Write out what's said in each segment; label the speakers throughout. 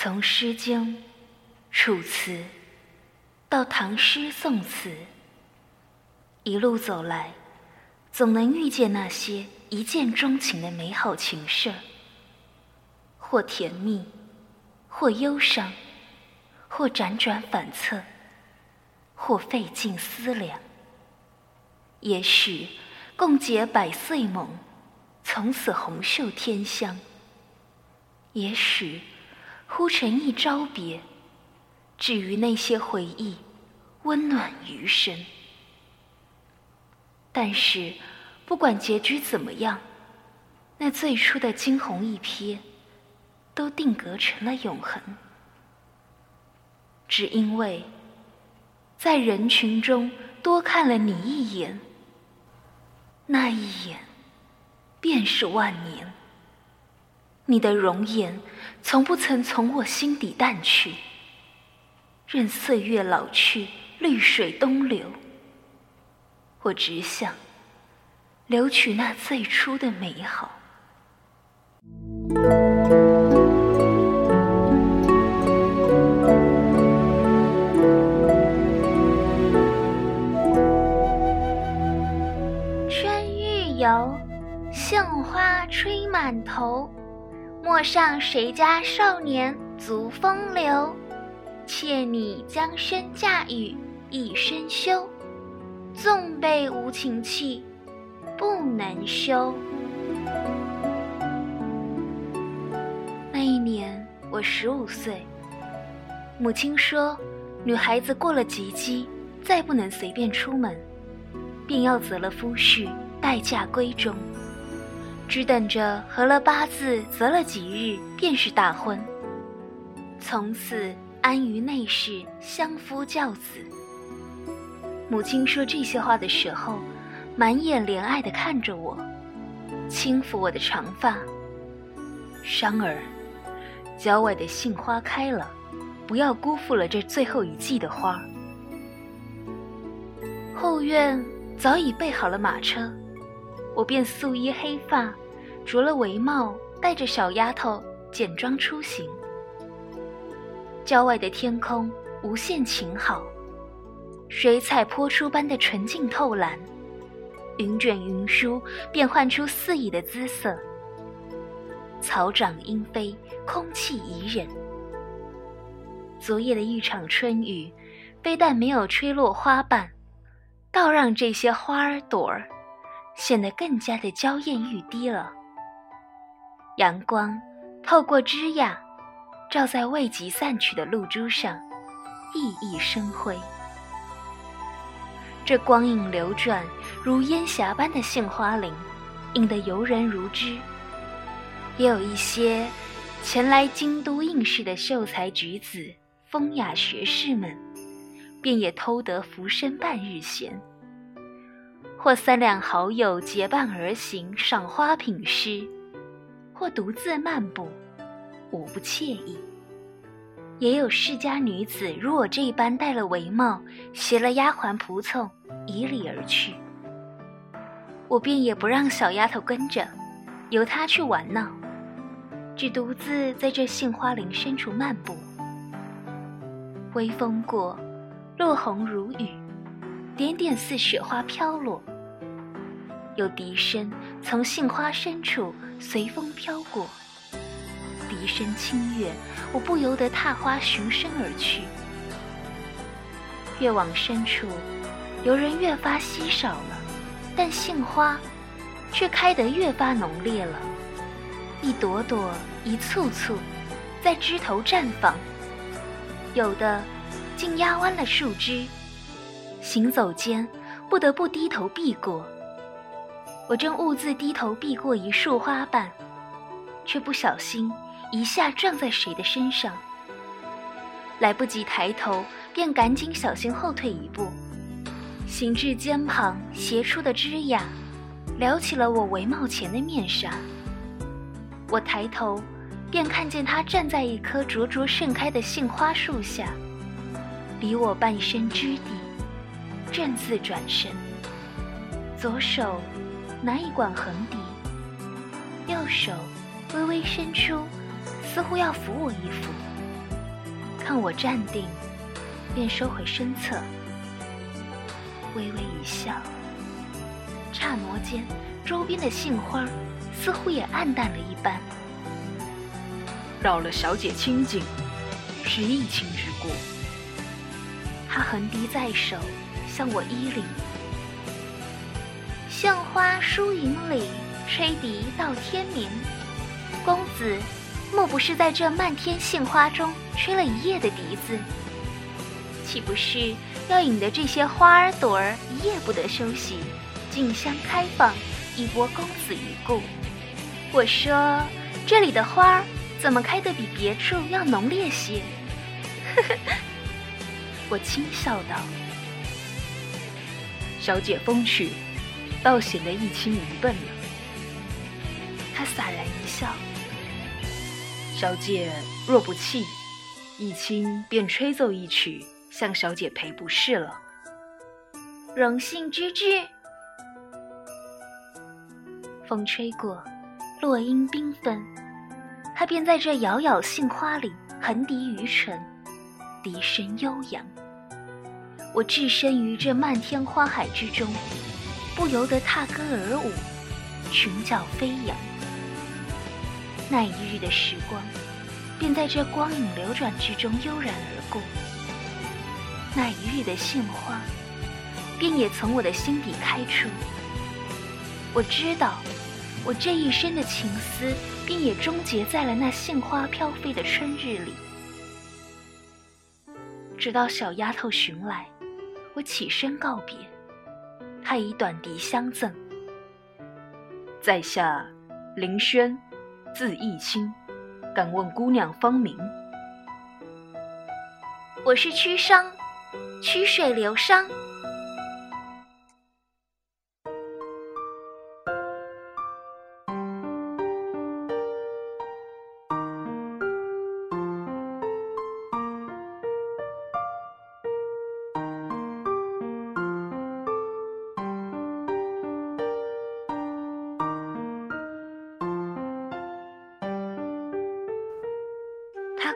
Speaker 1: 从《诗经》《楚辞》到唐诗宋词，一路走来，总能遇见那些一见钟情的美好情事，或甜蜜，或忧伤，或辗转反侧，或费尽思量。也许共结百岁盟，从此红袖添香；也许忽成一朝别，至于那些回忆，温暖余生。但是，不管结局怎么样，那最初的惊鸿一瞥，都定格成了永恒。只因为，在人群中多看了你一眼。那一眼，便是万年。你的容颜，从不曾从我心底淡去。任岁月老去，绿水东流，我只想留取那最初的美好。
Speaker 2: 春欲游杏花吹满头，陌上谁家少年足风流？妾拟将身嫁与一身休，纵被无情弃，不能休。
Speaker 1: 那一年我十五岁，母亲说，女孩子过了及笄，再不能随便出门，便要择了夫婿，待嫁闺中。只等着合了八字，择了吉日，便是大婚。从此安于内室，相夫教子。母亲说这些话的时候，满眼怜爱地看着我，轻抚我的长发。商儿，郊外的杏花开了，不要辜负了这最后一季的花。后院早已备好了马车。我便素衣黑发，着了帷帽，带着小丫头简装出行。郊外的天空无限晴好，水彩泼出般的纯净透蓝，云卷云舒，变换出肆意的姿色。草长莺飞，空气宜人。昨夜的一场春雨，非但没有吹落花瓣，倒让这些花儿朵儿。显得更加的娇艳欲滴了。阳光透过枝桠，照在未及散去的露珠上，熠熠生辉。这光影流转，如烟霞般的杏花林，映得游人如织。也有一些前来京都应试的秀才举子、风雅学士们，便也偷得浮生半日闲。或三两好友结伴而行，赏花品诗；或独自漫步，无不惬意。也有世家女子如我这般戴了帷帽，携了丫鬟仆从，以礼而去。我便也不让小丫头跟着，由她去玩闹，只独自在这杏花林深处漫步。微风过，落红如雨。点点似雪花飘落，有笛声从杏花深处随风飘过，笛声清越，我不由得踏花寻声而去。越往深处，游人越发稀少了，但杏花却开得越发浓烈了，一朵朵，一簇簇，在枝头绽放，有的竟压弯了树枝。行走间，不得不低头避过。我正兀自低头避过一束花瓣，却不小心一下撞在谁的身上。来不及抬头，便赶紧小心后退一步。行至肩旁斜出的枝桠，撩起了我帷帽前的面纱。我抬头，便看见他站在一棵灼灼盛开的杏花树下，离我半身之地。正自转身，左手拿一管横笛，右手微微伸出，似乎要扶我一扶。看我站定，便收回身侧，微微一笑。刹那间，周边的杏花似乎也暗淡了一般。
Speaker 3: 扰了小姐清静，是一情之故。
Speaker 1: 他横笛在手，向我依礼。
Speaker 2: 杏花疏影里，吹笛到天明。公子，莫不是在这漫天杏花中吹了一夜的笛子？岂不是要引得这些花儿朵儿一夜不得休息，竞相开放，以博公子一顾？我说，这里的花儿怎么开得比别处要浓烈些？呵呵，
Speaker 1: 我轻笑道：“
Speaker 3: 小姐风趣。”倒显得一清愚笨了。
Speaker 1: 他洒然一笑：“
Speaker 3: 小姐若不弃，一清便吹奏一曲，向小姐赔不是了。”
Speaker 2: 荣幸之至。
Speaker 1: 风吹过，落英缤纷，他便在这杳杳杏花里横笛于唇，笛声悠扬。我置身于这漫天花海之中。不由得踏歌而舞，裙角飞扬。那一日的时光，便在这光影流转之中悠然而过。那一日的杏花，便也从我的心底开出。我知道，我这一生的情思，便也终结在了那杏花飘飞的春日里。直到小丫头寻来，我起身告别。他以短笛相赠。
Speaker 3: 在下林轩，字义清，敢问姑娘芳名？
Speaker 2: 我是屈商，曲水流觞。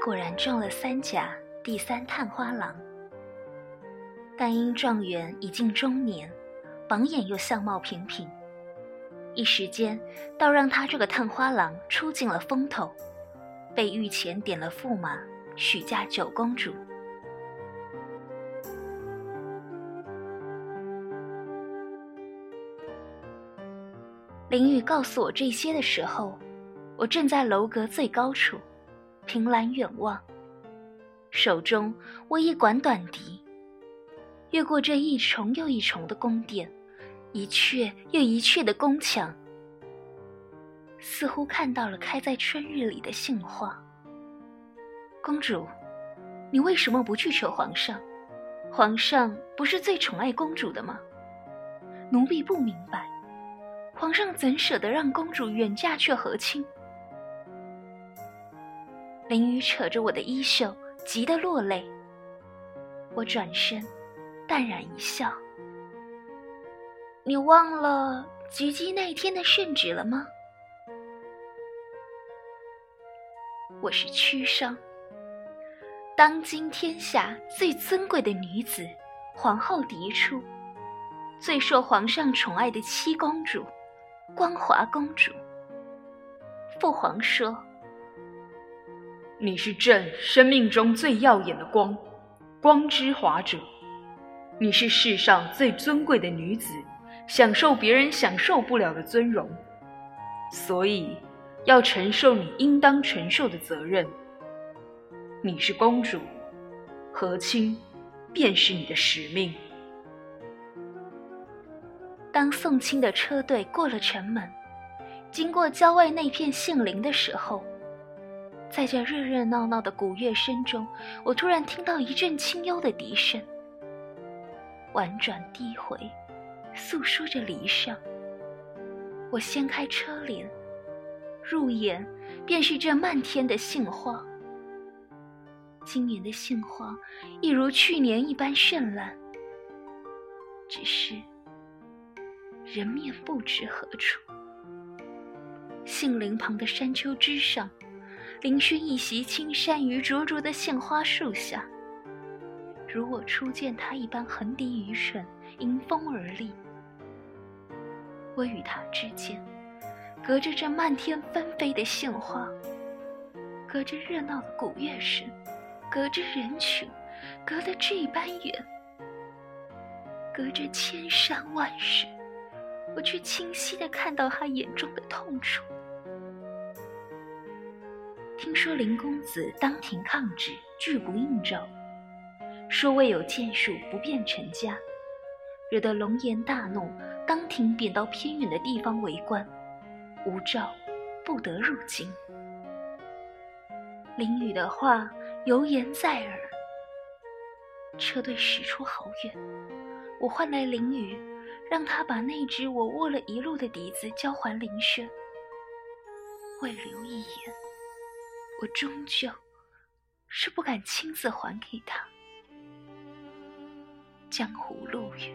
Speaker 1: 果然中了三甲第三探花郎，但因状元已近中年，榜眼又相貌平平，一时间倒让他这个探花郎出尽了风头，被御前点了驸马，许嫁九公主。林雨告诉我这些的时候，我正在楼阁最高处。凭栏远望，手中握一管短笛，越过这一重又一重的宫殿，一阙又一阙的宫墙，似乎看到了开在春日里的杏花。公主，你为什么不去求皇上？皇上不是最宠爱公主的吗？奴婢不明白，皇上怎舍得让公主远嫁却和亲？林雨扯着我的衣袖，急得落泪。我转身，淡然一笑：“你忘了狙击那天的圣旨了吗？”我是屈商，当今天下最尊贵的女子，皇后嫡出，最受皇上宠爱的七公主，光华公主。父皇说。
Speaker 3: 你是朕生命中最耀眼的光，光之华者。你是世上最尊贵的女子，享受别人享受不了的尊荣，所以要承受你应当承受的责任。你是公主，和亲便是你的使命。
Speaker 1: 当送亲的车队过了城门，经过郊外那片杏林的时候。在这热热闹闹的鼓乐声中，我突然听到一阵清幽的笛声，婉转低回，诉说着离殇。我掀开车帘，入眼便是这漫天的杏花。今年的杏花一如去年一般绚烂，只是人面不知何处。杏林旁的山丘之上。嶙峋一袭青衫于灼灼的杏花树下，如我初见他一般横笛于唇，迎风而立。我与他之间，隔着这漫天纷飞的杏花，隔着热闹的鼓乐声，隔着人群，隔得这般远，隔着千山万水，我却清晰地看到他眼中的痛楚。听说林公子当庭抗旨，拒不应召，说未有建树，不便成家，惹得龙颜大怒。当庭贬到偏远的地方为官，无诏，不得入京。林雨的话犹言在耳。车队驶出好远，我唤来林雨，让他把那只我握了一路的笛子交还林轩。未留一言，我终究是不敢亲自还给他。江湖路远。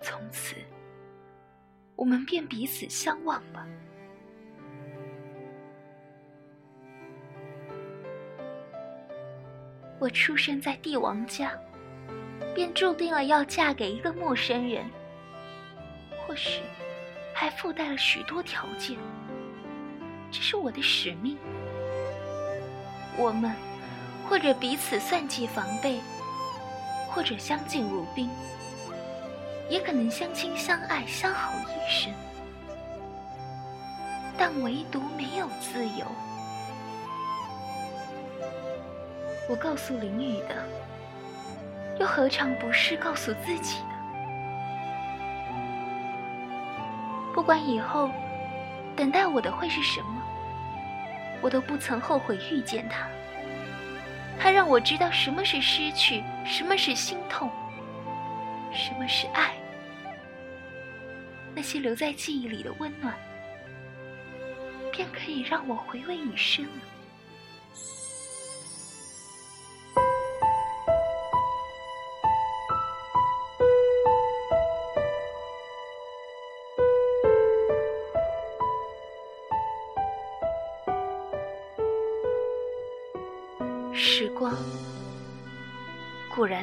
Speaker 1: 从此，我们便彼此相望吧。我出生在帝王家，便注定了要嫁给一个陌生人，或许还附带了许多条件。这是我的使命。我们或者彼此算计防备，或者相敬如宾。也可能相亲相爱，相好一生，但唯独没有自由。我告诉林雨的，又何尝不是告诉自己的？不管以后等待我的会是什么，我都不曾后悔遇见他。他让我知道什么是失去，什么是心痛。什么是爱？那些留在记忆里的温暖，便可以让我回味一生了。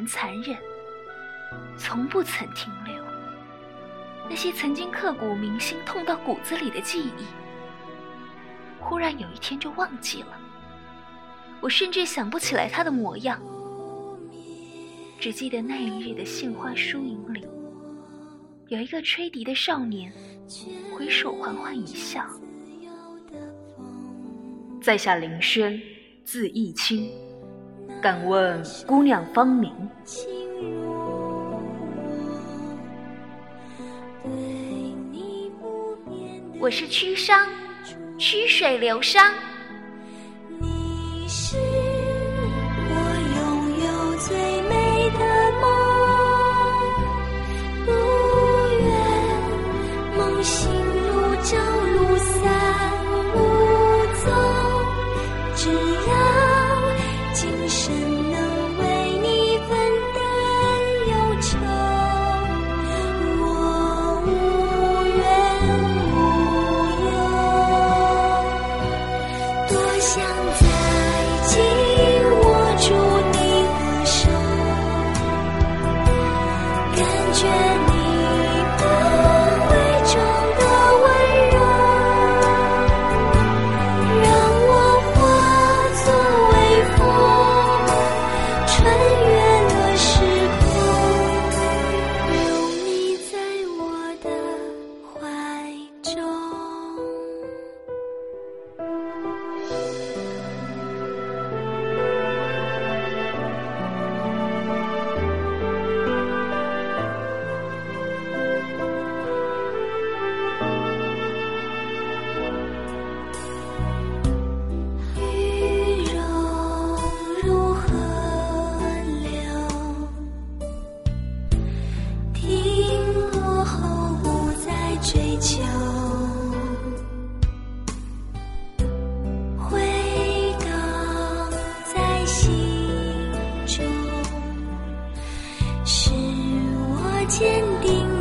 Speaker 1: 然残忍。从不曾停留。那些曾经刻骨铭心、痛到骨子里的记忆，忽然有一天就忘记了。我甚至想不起来他的模样，只记得那一日的杏花疏影里，有一个吹笛的少年，回首缓缓一笑。
Speaker 3: 在下林轩，字逸清，敢问姑娘芳名？
Speaker 2: 我是曲商，曲水流觞。
Speaker 4: 情心中，是我坚定